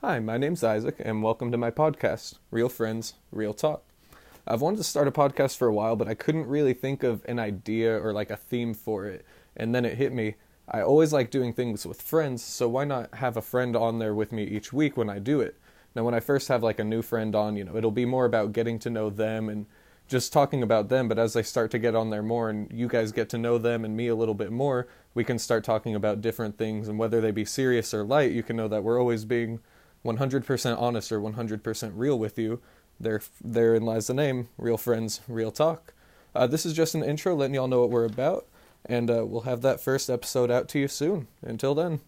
Hi, my name's Isaac, and welcome to my podcast, Real Friends, Real Talk. I've wanted to start a podcast for a while, but I couldn't really think of an idea or like a theme for it. And then it hit me. I always like doing things with friends, so why not have a friend on there with me each week when I do it? Now, when I first have like a new friend on, you know, it'll be more about getting to know them and just talking about them. But as I start to get on there more and you guys get to know them and me a little bit more, we can start talking about different things. And whether they be serious or light, you can know that we're always being 100% honest or 100% real with you. There, therein lies the name, Real Friends, Real Talk. Uh, this is just an intro, letting y'all know what we're about, and uh, we'll have that first episode out to you soon. Until then.